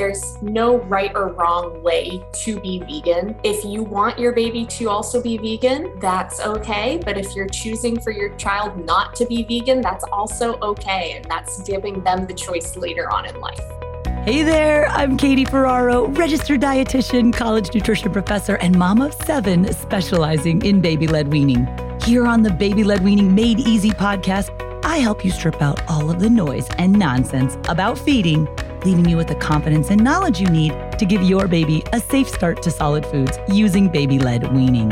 There's no right or wrong way to be vegan. If you want your baby to also be vegan, that's okay. But if you're choosing for your child not to be vegan, that's also okay. And that's giving them the choice later on in life. Hey there, I'm Katie Ferraro, registered dietitian, college nutrition professor, and mom of seven specializing in baby led weaning. Here on the Baby Led Weaning Made Easy podcast, I help you strip out all of the noise and nonsense about feeding leaving you with the confidence and knowledge you need to give your baby a safe start to solid foods using baby led weaning.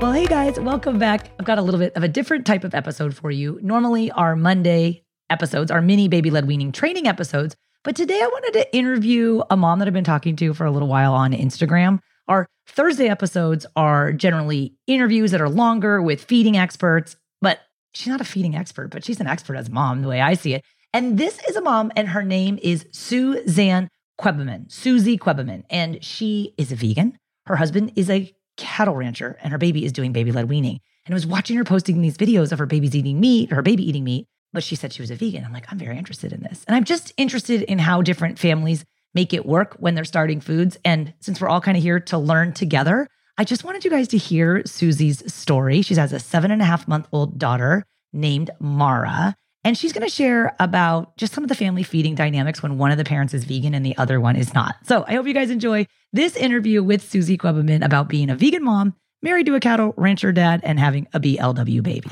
Well, hey guys, welcome back. I've got a little bit of a different type of episode for you. Normally, our Monday episodes are mini baby led weaning training episodes, but today I wanted to interview a mom that I've been talking to for a little while on Instagram. Our Thursday episodes are generally interviews that are longer with feeding experts, but she's not a feeding expert, but she's an expert as mom, the way I see it. And this is a mom, and her name is Suzanne Quebbeman, Suzy Quebbeman. And she is a vegan. Her husband is a cattle rancher, and her baby is doing baby led weaning. And I was watching her posting these videos of her baby's eating meat, her baby eating meat, but she said she was a vegan. I'm like, I'm very interested in this. And I'm just interested in how different families make it work when they're starting foods. And since we're all kind of here to learn together, I just wanted you guys to hear Suzy's story. She has a seven and a half month old daughter named Mara. And she's going to share about just some of the family feeding dynamics when one of the parents is vegan and the other one is not. So I hope you guys enjoy this interview with Suzy Quebbeman about being a vegan mom, married to a cattle rancher dad, and having a BLW baby.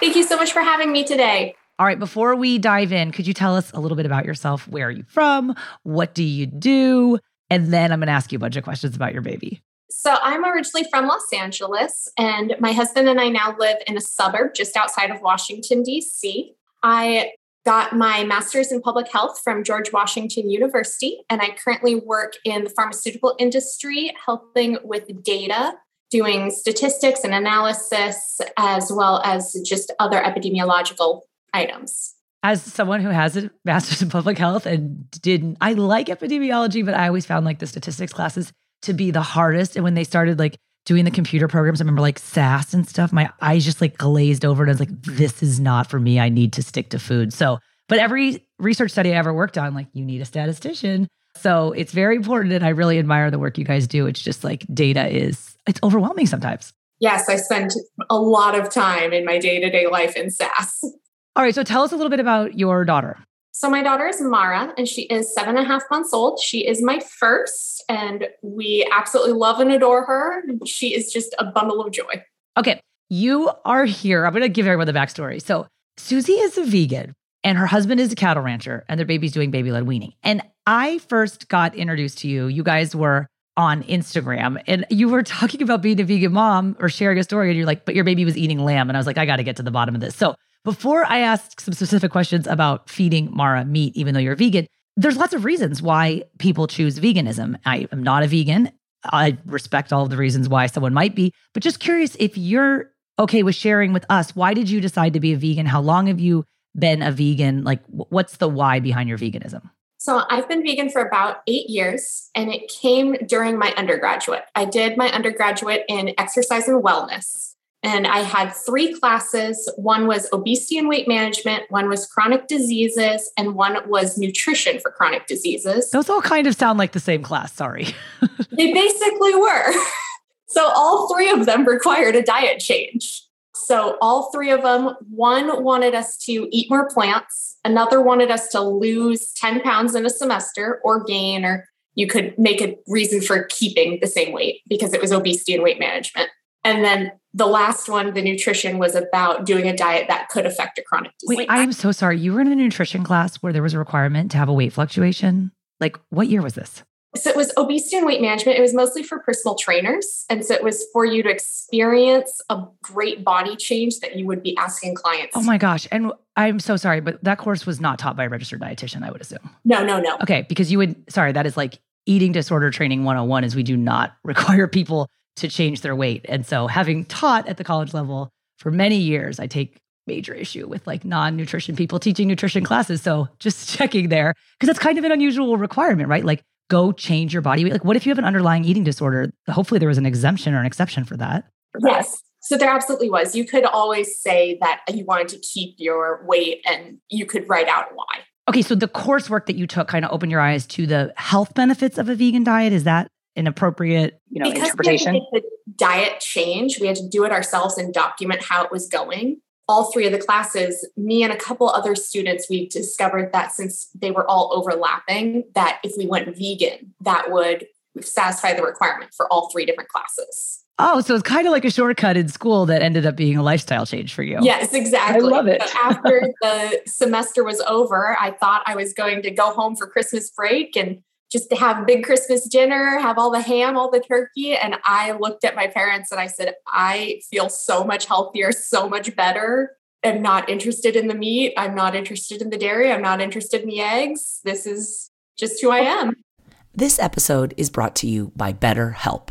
Thank you so much for having me today. All right, before we dive in, could you tell us a little bit about yourself? Where are you from? What do you do? And then I'm going to ask you a bunch of questions about your baby. So, I'm originally from Los Angeles, and my husband and I now live in a suburb just outside of Washington, D.C. I got my master's in public health from George Washington University, and I currently work in the pharmaceutical industry, helping with data, doing statistics and analysis, as well as just other epidemiological items. As someone who has a master's in public health and didn't, I like epidemiology, but I always found like the statistics classes to be the hardest. And when they started like doing the computer programs, I remember like SAS and stuff, my eyes just like glazed over and I was like, this is not for me. I need to stick to food. So, but every research study I ever worked on, like you need a statistician. So it's very important. And I really admire the work you guys do. It's just like data is, it's overwhelming sometimes. Yes, I spend a lot of time in my day to day life in SAS. All right. So tell us a little bit about your daughter. So, my daughter is Mara, and she is seven and a half months old. She is my first, and we absolutely love and adore her. She is just a bundle of joy. Okay. You are here. I'm going to give everyone the backstory. So, Suzy is a vegan and her husband is a cattle rancher and their baby's doing baby led weaning. And I first got introduced to you. You guys were on Instagram and you were talking about being a vegan mom or sharing a story and you're like, but your baby was eating lamb. And I was like, I got to get to the bottom of this. So before I ask some specific questions about feeding Mara meat, even though you're vegan, there's lots of reasons why people choose veganism. I am not a vegan. I respect all of the reasons why someone might be, but just curious if you're okay with sharing with us, why did you decide to be a vegan? How long have you been a vegan? Like, what's the why behind your veganism? So I've been vegan for about eight years, and it came during my undergraduate. I did my undergraduate in exercise and wellness. And I had three classes. One was obesity and weight management, one was chronic diseases, and one was nutrition for chronic diseases. Those all kind of sound like the same class. Sorry. they basically were. So all three of them required a diet change. So all three of them, one wanted us to eat more plants, another wanted us to lose 10 pounds in a semester or gain, or you could make a reason for keeping the same weight because it was obesity and weight management. And then the last one, the nutrition, was about doing a diet that could affect a chronic disease. Wait, I am so sorry. You were in a nutrition class where there was a requirement to have a weight fluctuation. Like, what year was this? So it was obesity and weight management. It was mostly for personal trainers. And so it was for you to experience a great body change that you would be asking clients. Oh my gosh. And I'm so sorry, but that course was not taught by a registered dietitian, I would assume. No, no, no. Okay. Because you would, sorry, that is like eating disorder training 101 is we do not require people to change their weight. And so having taught at the college level for many years, I take major issue with like non-nutrition people teaching nutrition classes. So just checking there, because that's kind of an unusual requirement, right? Like go change your body weight? Like, what if you have an underlying eating disorder? Hopefully, there was an exemption or an exception for that. Yes. So there absolutely was. You could always say that you wanted to keep your weight and you could write out why. Okay. So the coursework that you took kind of opened your eyes to the health benefits of a vegan diet. Is that an appropriate, you know, because interpretation? We had to make the diet change. We had to do it ourselves and document how it was going all three of the classes, me and a couple other students, we discovered that since they were all overlapping, that if we went vegan, that would satisfy the requirement for all three different classes. Oh, so it's kind of like a shortcut in school that ended up being a lifestyle change for you. Yes, exactly. I love it. So after the semester was over, I thought I was going to go home for Christmas break and just to have big Christmas dinner, have all the ham, all the turkey. And I looked at my parents and I said, I feel so much healthier, so much better. I'm not interested in the meat. I'm not interested in the dairy. I'm not interested in the eggs. This is just who I am. This episode is brought to you by BetterHelp.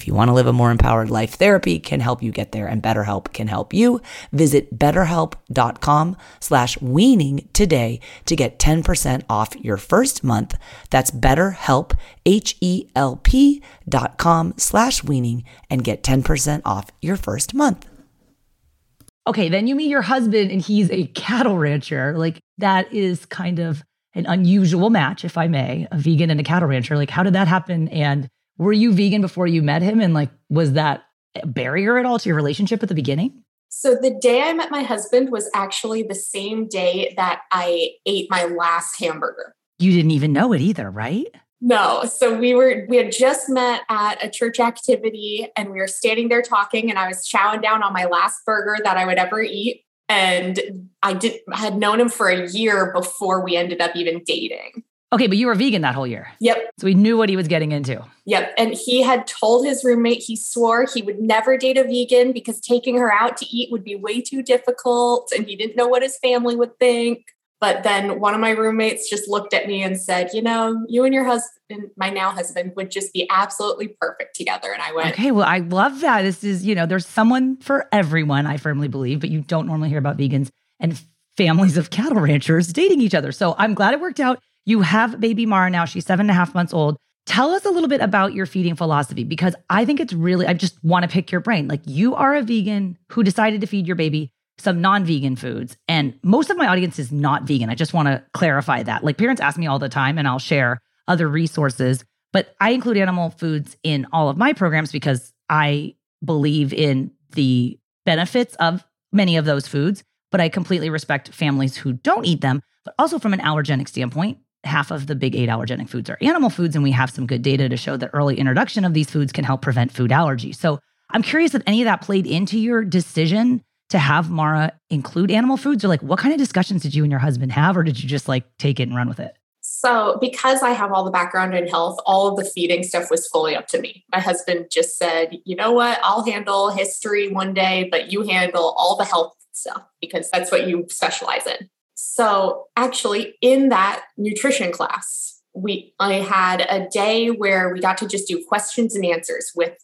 If you want to live a more empowered life, therapy can help you get there and BetterHelp can help you. Visit betterhelp.com slash weaning today to get 10% off your first month. That's betterhelp, H-E-L-P dot com slash weaning and get 10% off your first month. Okay, then you meet your husband and he's a cattle rancher. Like that is kind of an unusual match, if I may, a vegan and a cattle rancher. Like, how did that happen? And were you vegan before you met him? And like, was that a barrier at all to your relationship at the beginning? So the day I met my husband was actually the same day that I ate my last hamburger. You didn't even know it either, right? No. So we were we had just met at a church activity and we were standing there talking and I was chowing down on my last burger that I would ever eat and I did had known him for a year before we ended up even dating. Okay, but you were vegan that whole year. Yep. So he knew what he was getting into. Yep. And he had told his roommate he swore he would never date a vegan because taking her out to eat would be way too difficult and he didn't know what his family would think. But then one of my roommates just looked at me and said, You know, you and your husband, my now husband, would just be absolutely perfect together. And I went, Okay, well, I love that. This is, you know, there's someone for everyone, I firmly believe, but you don't normally hear about vegans and families of cattle ranchers dating each other. So I'm glad it worked out. You have baby Mara now. She's seven and a half months old. Tell us a little bit about your feeding philosophy because I think it's really, I just want to pick your brain. Like, you are a vegan who decided to feed your baby some non vegan foods. And most of my audience is not vegan. I just want to clarify that. Like, parents ask me all the time, and I'll share other resources, but I include animal foods in all of my programs because I believe in the benefits of many of those foods. But I completely respect families who don't eat them. But also, from an allergenic standpoint, half of the big eight allergenic foods are animal foods. And we have some good data to show that early introduction of these foods can help prevent food allergy. So I'm curious if any of that played into your decision to have Mara include animal foods? Or like, what kind of discussions did you and your husband have? Or did you just like take it and run with it? So, because I have all the background in health, all of the feeding stuff was fully up to me. My husband just said, you know what, I'll handle history one day, but you handle all the health stuff because that's what you specialize in. So, actually, in that nutrition class, we I had a day where we got to just do questions and answers with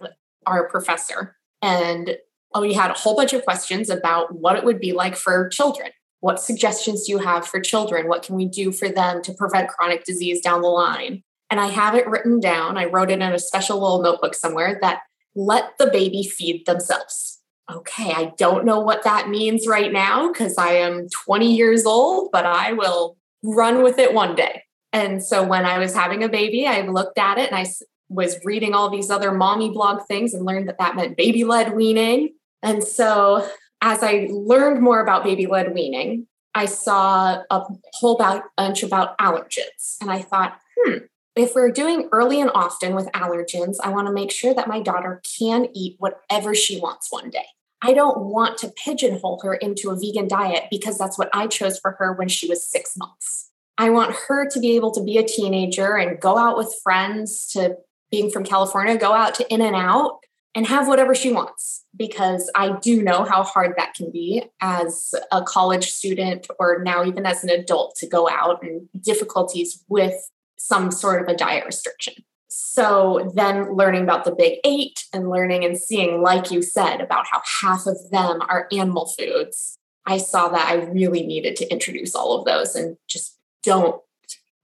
our professor. And we had a whole bunch of questions about what it would be like for children. What suggestions do you have for children? What can we do for them to prevent chronic disease down the line? And I have it written down. I wrote it in a special little notebook somewhere that let the baby feed themselves. Okay, I don't know what that means right now because I am 20 years old, but I will run with it one day. And so when I was having a baby, I looked at it and I was reading all these other mommy blog things and learned that that meant baby led weaning. And so as I learned more about baby led weaning, I saw a whole bunch about allergens. And I thought, hmm, if we're doing early and often with allergens, I want to make sure that my daughter can eat whatever she wants one day. I don't want to pigeonhole her into a vegan diet because that's what I chose for her when she was six months. I want her to be able to be a teenager and go out with friends to being from California, go out to In-N-Out and have whatever she wants because I do know how hard that can be as a college student or now even as an adult to go out and difficulties with some sort of a diet restriction. So then learning about the big eight and learning and seeing, like you said, about how half of them are animal foods, I saw that I really needed to introduce all of those and just don't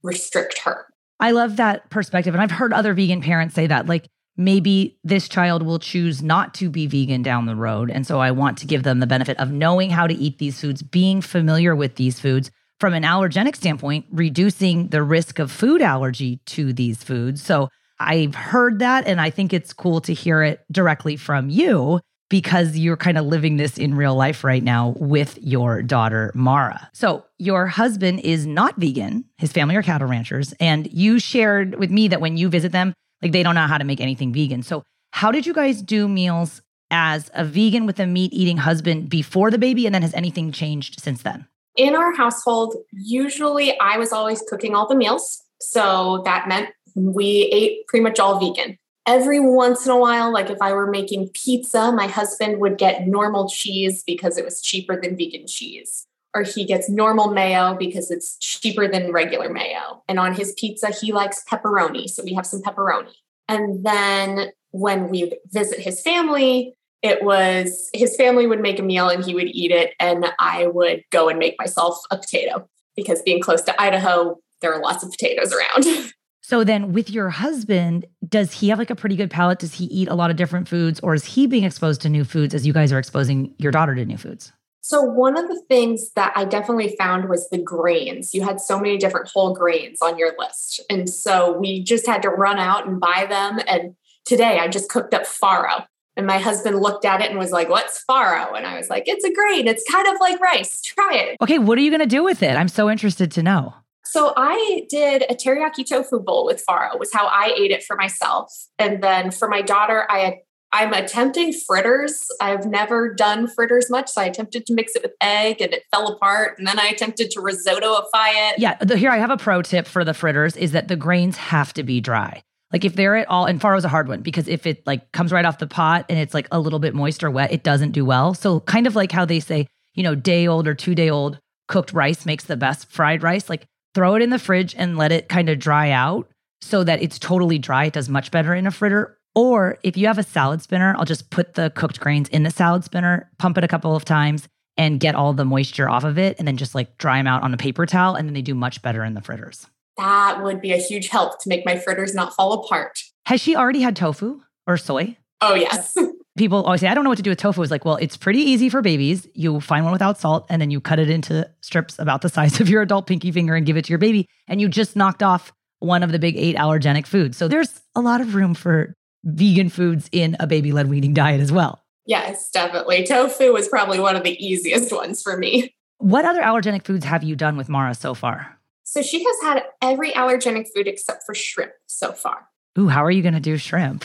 restrict her. I love that perspective. And I've heard other vegan parents say that, like, maybe this child will choose not to be vegan down the road. And so I want to give them the benefit of knowing how to eat these foods, being familiar with these foods from an allergenic standpoint, reducing the risk of food allergy to these foods. So I've heard that, and I think it's cool to hear it directly from you because you're kind of living this in real life right now with your daughter, Mara. So, your husband is not vegan, his family are cattle ranchers, and you shared with me that when you visit them, like they don't know how to make anything vegan. So, how did you guys do meals as a vegan with a meat eating husband before the baby? And then has anything changed since then? In our household, usually I was always cooking all the meals. So that meant we ate pretty much all vegan. Every once in a while, like if I were making pizza, my husband would get normal cheese because it was cheaper than vegan cheese or he gets normal mayo because it's cheaper than regular mayo. And on his pizza, he likes pepperoni. So we have some pepperoni. And then when we visit his family, it was his family would make a meal and he would eat it. And I would go and make myself a potato because being close to Idaho, there are lots of potatoes around. So then with your husband, does he have like a pretty good palate? Does he eat a lot of different foods or is he being exposed to new foods as you guys are exposing your daughter to new foods? So, one of the things that I definitely found was the grains. You had so many different whole grains on your list. And so we just had to run out and buy them. And today I just cooked up farro. And my husband looked at it and was like, What's farro? And I was like, It's a grain. It's kind of like rice. Try it. Okay. What are you going to do with it? I'm so interested to know. So I did a teriyaki tofu bowl with farro was how I ate it for myself. And then for my daughter, I I'm attempting fritters. I've never done fritters much, so I attempted to mix it with egg and it fell apart. And then I attempted to risottoify it. Yeah, here I have a pro tip for the fritters is that the grains have to be dry. Like if they're at all, and farro's a hard one because if it like comes right off the pot and it's like a little bit moist or wet, it doesn't do well. So kind of like how they say, you know, day old or two day old cooked rice makes the best fried rice. Like throw it in the fridge and let it kind of dry out so that it's totally dry. It does much better in a fritter. Or if you have a salad spinner, I'll just put the cooked grains in the salad spinner, pump it a couple of times, and get all the moisture off of it, and then just like dry them out on a paper towel. And then they do much better in the fritters. That would be a huge help to make my fritters not fall apart. Has she already had tofu or soy? Oh, yes. People always say, I don't know what to do with tofu. It's like, well, it's pretty easy for babies. You find one without salt and then you cut it into strips about the size of your adult pinky finger and give it to your baby. And you just knocked off one of the big eight allergenic foods. So there's a lot of room for vegan foods in a baby led weaning diet as well. Yes, definitely. Tofu was probably one of the easiest ones for me. What other allergenic foods have you done with Mara so far? So she has had every allergenic food except for shrimp so far. Ooh, how are you going to do shrimp?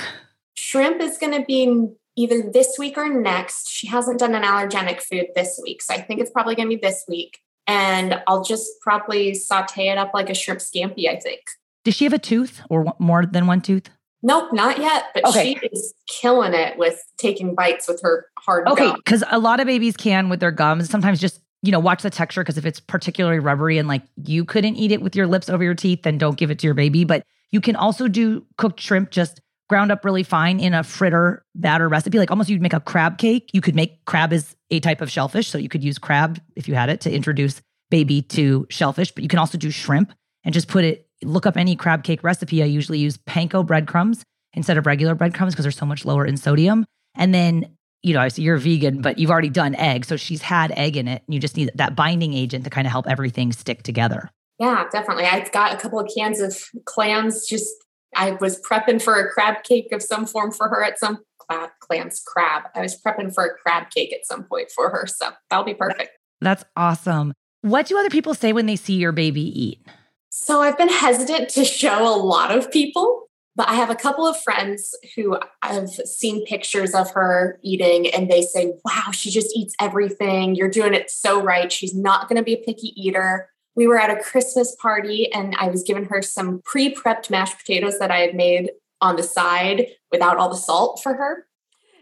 Shrimp is going to be either this week or next. She hasn't done an allergenic food this week. So I think it's probably going to be this week. And I'll just probably saute it up like a shrimp scampi, I think. Does she have a tooth or more than one tooth? Nope, not yet. But Okay. she is killing it with taking bites with her hard Okay, gum. because a lot of babies can with their gums. Sometimes just you know watch the texture because if it's particularly rubbery and like you couldn't eat it with your lips over your teeth, then don't give it to your baby. But you can also do cooked shrimp just ground up really fine in a fritter batter recipe. Like almost you'd make a crab cake. You could make crab is a type of shellfish, so you could use crab if you had it to introduce baby to shellfish. But you can also do shrimp and just put it. Look up any crab cake recipe. I usually use panko breadcrumbs instead of regular breadcrumbs because they're so much lower in sodium. And then, you know, I see you're vegan, but you've already done egg. So she's had egg in it. And you just need that binding agent to kind of help everything stick together. Yeah, definitely. I've got a couple of cans of clams. Just I was prepping for a crab cake of some form for her at some cla- clams crab. I was prepping for a crab cake at some point for her, so that'll be perfect. That's awesome. What do other people say when they see your baby eat? So I've been hesitant to show a lot of people, but I have a couple of friends who I've seen pictures of her eating and they say, wow, she just eats everything. You're doing it so right. She's not going to be a picky eater. We were at a Christmas party and I was giving her some pre prepped mashed potatoes that I had made on the side without all the salt for her.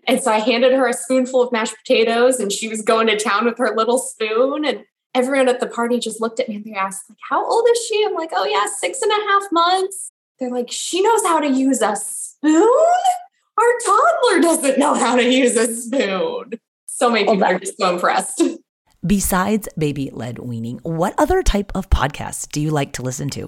And so I handed her a spoonful of mashed potatoes and she was going to town with her little spoon. And everyone at the party just looked at me and they asked, like, how old is she? I'm like, oh yeah, six and a half months. They're like, she knows how to use a spoon? Our toddler doesn't know how to use a spoon. So many people are just so impressed. Besides baby led weaning, what other type of podcasts do you like to listen to?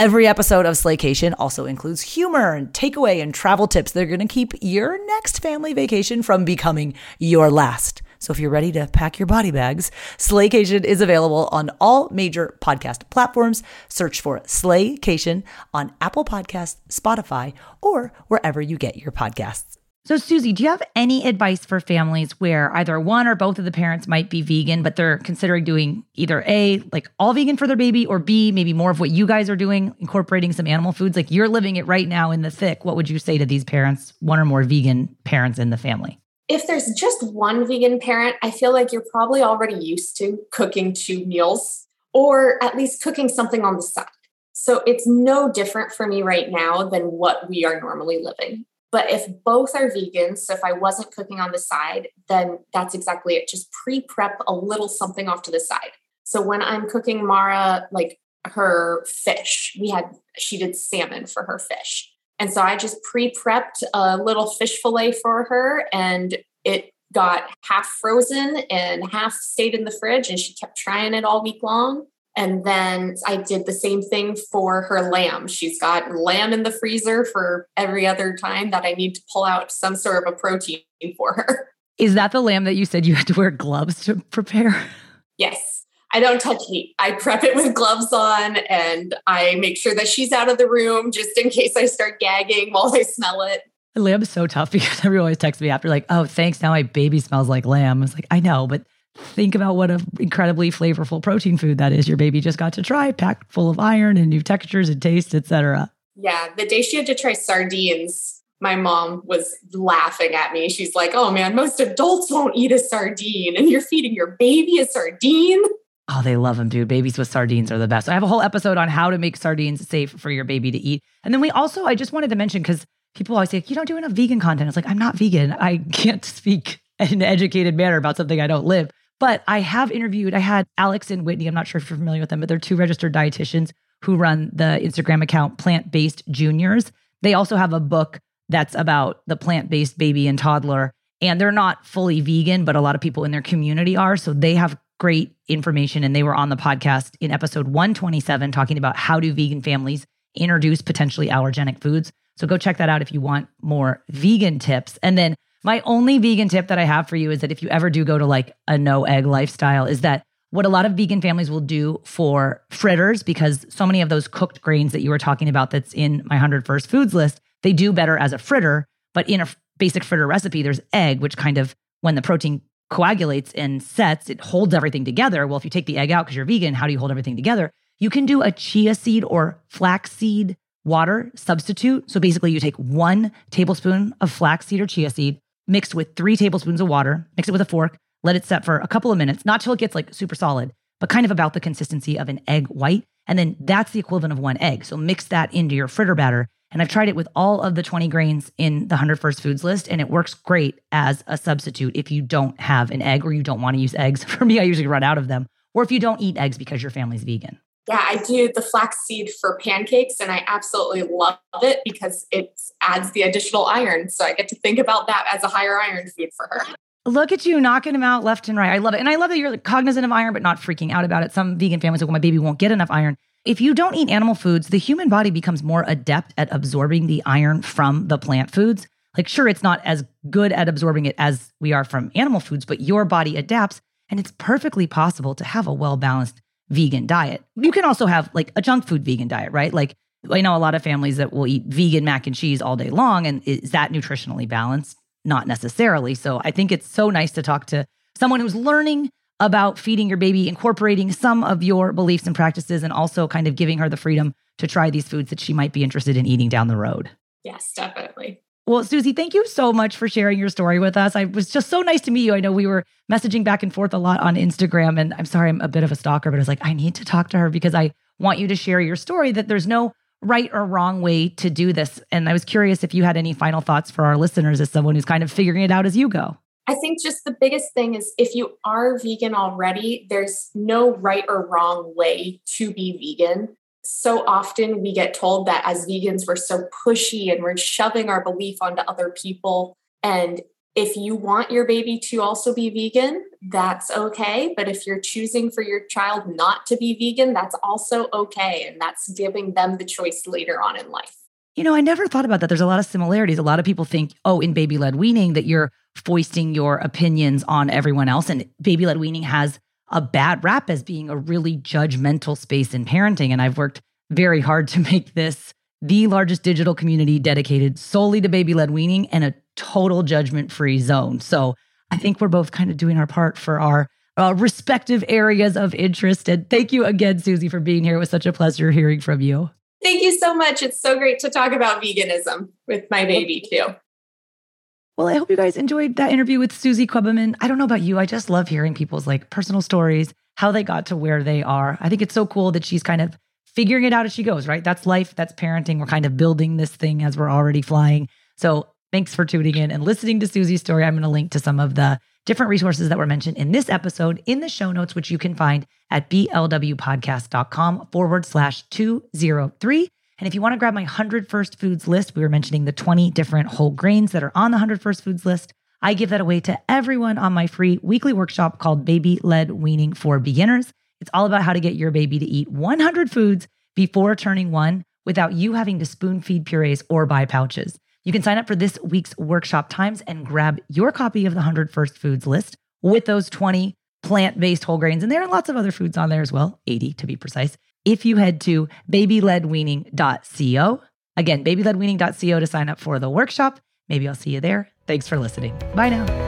Every episode of Slaycation also includes humor and takeaway and travel tips that are going to keep your next family vacation from becoming your last. So if you're ready to pack your body bags, Slaycation is available on all major podcast platforms. Search for Slaycation on Apple Podcasts, Spotify, or wherever you get your podcasts. So, Suzy, do you have any advice for families where either one or both of the parents might be vegan, but they're considering doing either A, like all vegan for their baby, or B, maybe more of what you guys are doing, incorporating some animal foods? Like you're living it right now in the thick. What would you say to these parents, one or more vegan parents in the family? If there's just one vegan parent, I feel like you're probably already used to cooking two meals or at least cooking something on the side. So it's no different for me right now than what we are normally living. But if both are vegans, so if I wasn't cooking on the side, then that's exactly it. Just pre prep a little something off to the side. So when I'm cooking Mara, like her fish, we had, she did salmon for her fish. And so I just pre prepped a little fish fillet for her and it got half frozen and half stayed in the fridge and she kept trying it all week long. And then I did the same thing for her lamb. She's got lamb in the freezer for every other time that I need to pull out some sort of a protein for her. Is that the lamb that you said you had to wear gloves to prepare? Yes. I don't touch meat. I prep it with gloves on and I make sure that she's out of the room just in case I start gagging while I smell it. Lamb's so tough because everyone always texts me after, like, oh, thanks. Now my baby smells like lamb. It's like, I know, but think about what an incredibly flavorful protein food that is your baby just got to try, packed full of iron and new textures and tastes, etc. Yeah. The day she had to try sardines, my mom was laughing at me. She's like, oh man, most adults won't eat a sardine and you're feeding your baby a sardine. Oh, they love them, dude. Babies with sardines are the best. I have a whole episode on how to make sardines safe for your baby to eat. And then we also, I just wanted to mention because people always say, you don't do enough vegan content. It's like, I'm not vegan. I can't speak in an educated manner about something I don't live. But I have interviewed, I had Alex and Whitney. I'm not sure if you're familiar with them, but they're two registered dietitians who run the Instagram account Plant Based Juniors. They also have a book that's about the plant based baby and toddler. And they're not fully vegan, but a lot of people in their community are. So they have great information. And they were on the podcast in episode 127 talking about how do vegan families introduce potentially allergenic foods. So go check that out if you want more vegan tips. And then my only vegan tip that I have for you is that if you ever do go to like a no egg lifestyle, is that what a lot of vegan families will do for fritters, because so many of those cooked grains that you were talking about that's in my 100 first foods list, they do better as a fritter. But in a basic fritter recipe, there's egg, which kind of, when the protein coagulates and sets, it holds everything together. Well, if you take the egg out because you're vegan, how do you hold everything together? You can do a chia seed or flaxseed water substitute. So basically, you take one tablespoon of flaxseed or chia seed mixed with three tablespoons of water, mix it with a fork, let it set for a couple of minutes, not till it gets like super solid, but kind of about the consistency of an egg white. And then that's the equivalent of one egg. So mix that into your fritter batter and I've tried it with all of the 20 grains in the 100 First Foods list, and it works great as a substitute if you don't have an egg or you don't want to use eggs. For me, I usually run out of them, or if you don't eat eggs because your family's vegan. Yeah, I do the flaxseed for pancakes, and I absolutely love it because it adds the additional iron. So I get to think about that as a higher iron food for her. Look at you knocking them out left and right. I love it. And I love that you're cognizant of iron, but not freaking out about it. Some vegan families like, well, my baby won't get enough iron. If you don't eat animal foods, the human body becomes more adept at absorbing the iron from the plant foods. Like, sure, it's not as good at absorbing it as we are from animal foods, but your body adapts. And it's perfectly possible to have a well balanced vegan diet. You can also have like a junk food vegan diet, right? Like, I know a lot of families that will eat vegan mac and cheese all day long. And is that nutritionally balanced? Not necessarily. So I think it's so nice to talk to someone who's learning about feeding your baby, incorporating some of your beliefs and practices, and also kind of giving her the freedom to try these foods that she might be interested in eating down the road. Yes, definitely. Well, Suzy, thank you so much for sharing your story with us. I was just so nice to meet you. I know we were messaging back and forth a lot on Instagram, and I'm sorry I'm a bit of a stalker, but I was like, I need to talk to her because I want you to share your story that there's no right or wrong way to do this. And I was curious if you had any final thoughts for our listeners as someone who's kind of figuring it out as you go. I think just the biggest thing is if you are vegan already, there's no right or wrong way to be vegan. So often we get told that as vegans, we're so pushy and we're shoving our belief onto other people. And if you want your baby to also be vegan, that's okay. But if you're choosing for your child not to be vegan, that's also okay. And that's giving them the choice later on in life. You know, I never thought about that. There's a lot of similarities. A lot of people think, oh, in baby led weaning, that you're foisting your opinions on everyone else. And baby led weaning has a bad rap as being a really judgmental space in parenting. And I've worked very hard to make this the largest digital community dedicated solely to baby led weaning and a total judgment free zone. So I think we're both kind of doing our part for our uh, respective areas of interest. And thank you again, Suzy, for being here. It was such a pleasure hearing from you. Thank you so much. It's so great to talk about veganism with my baby, too. Well, I hope you guys enjoyed that interview with Suzy Quebbeman. I don't know about you. I just love hearing people's like personal stories, how they got to where they are. I think it's so cool that she's kind of figuring it out as she goes, right? That's life, that's parenting. We're kind of building this thing as we're already flying. So thanks for tuning in and listening to Suzy's story. I'm going to link to some of the different resources that were mentioned in this episode in the show notes, which you can find at blwpodcast.com forward slash 203. And if you want to grab my 100 First Foods list, we were mentioning the 20 different whole grains that are on the 100 First Foods list. I give that away to everyone on my free weekly workshop called Baby Led Weaning for Beginners. It's all about how to get your baby to eat 100 foods before turning one without you having to spoon feed purees or buy pouches. You can sign up for this week's workshop times and grab your copy of the 100 First Foods list with those 20 plant based whole grains. And there are lots of other foods on there as well, 80 to be precise. If you head to babyledweaning.co, again, babyledweaning.co to sign up for the workshop. Maybe I'll see you there. Thanks for listening. Bye now.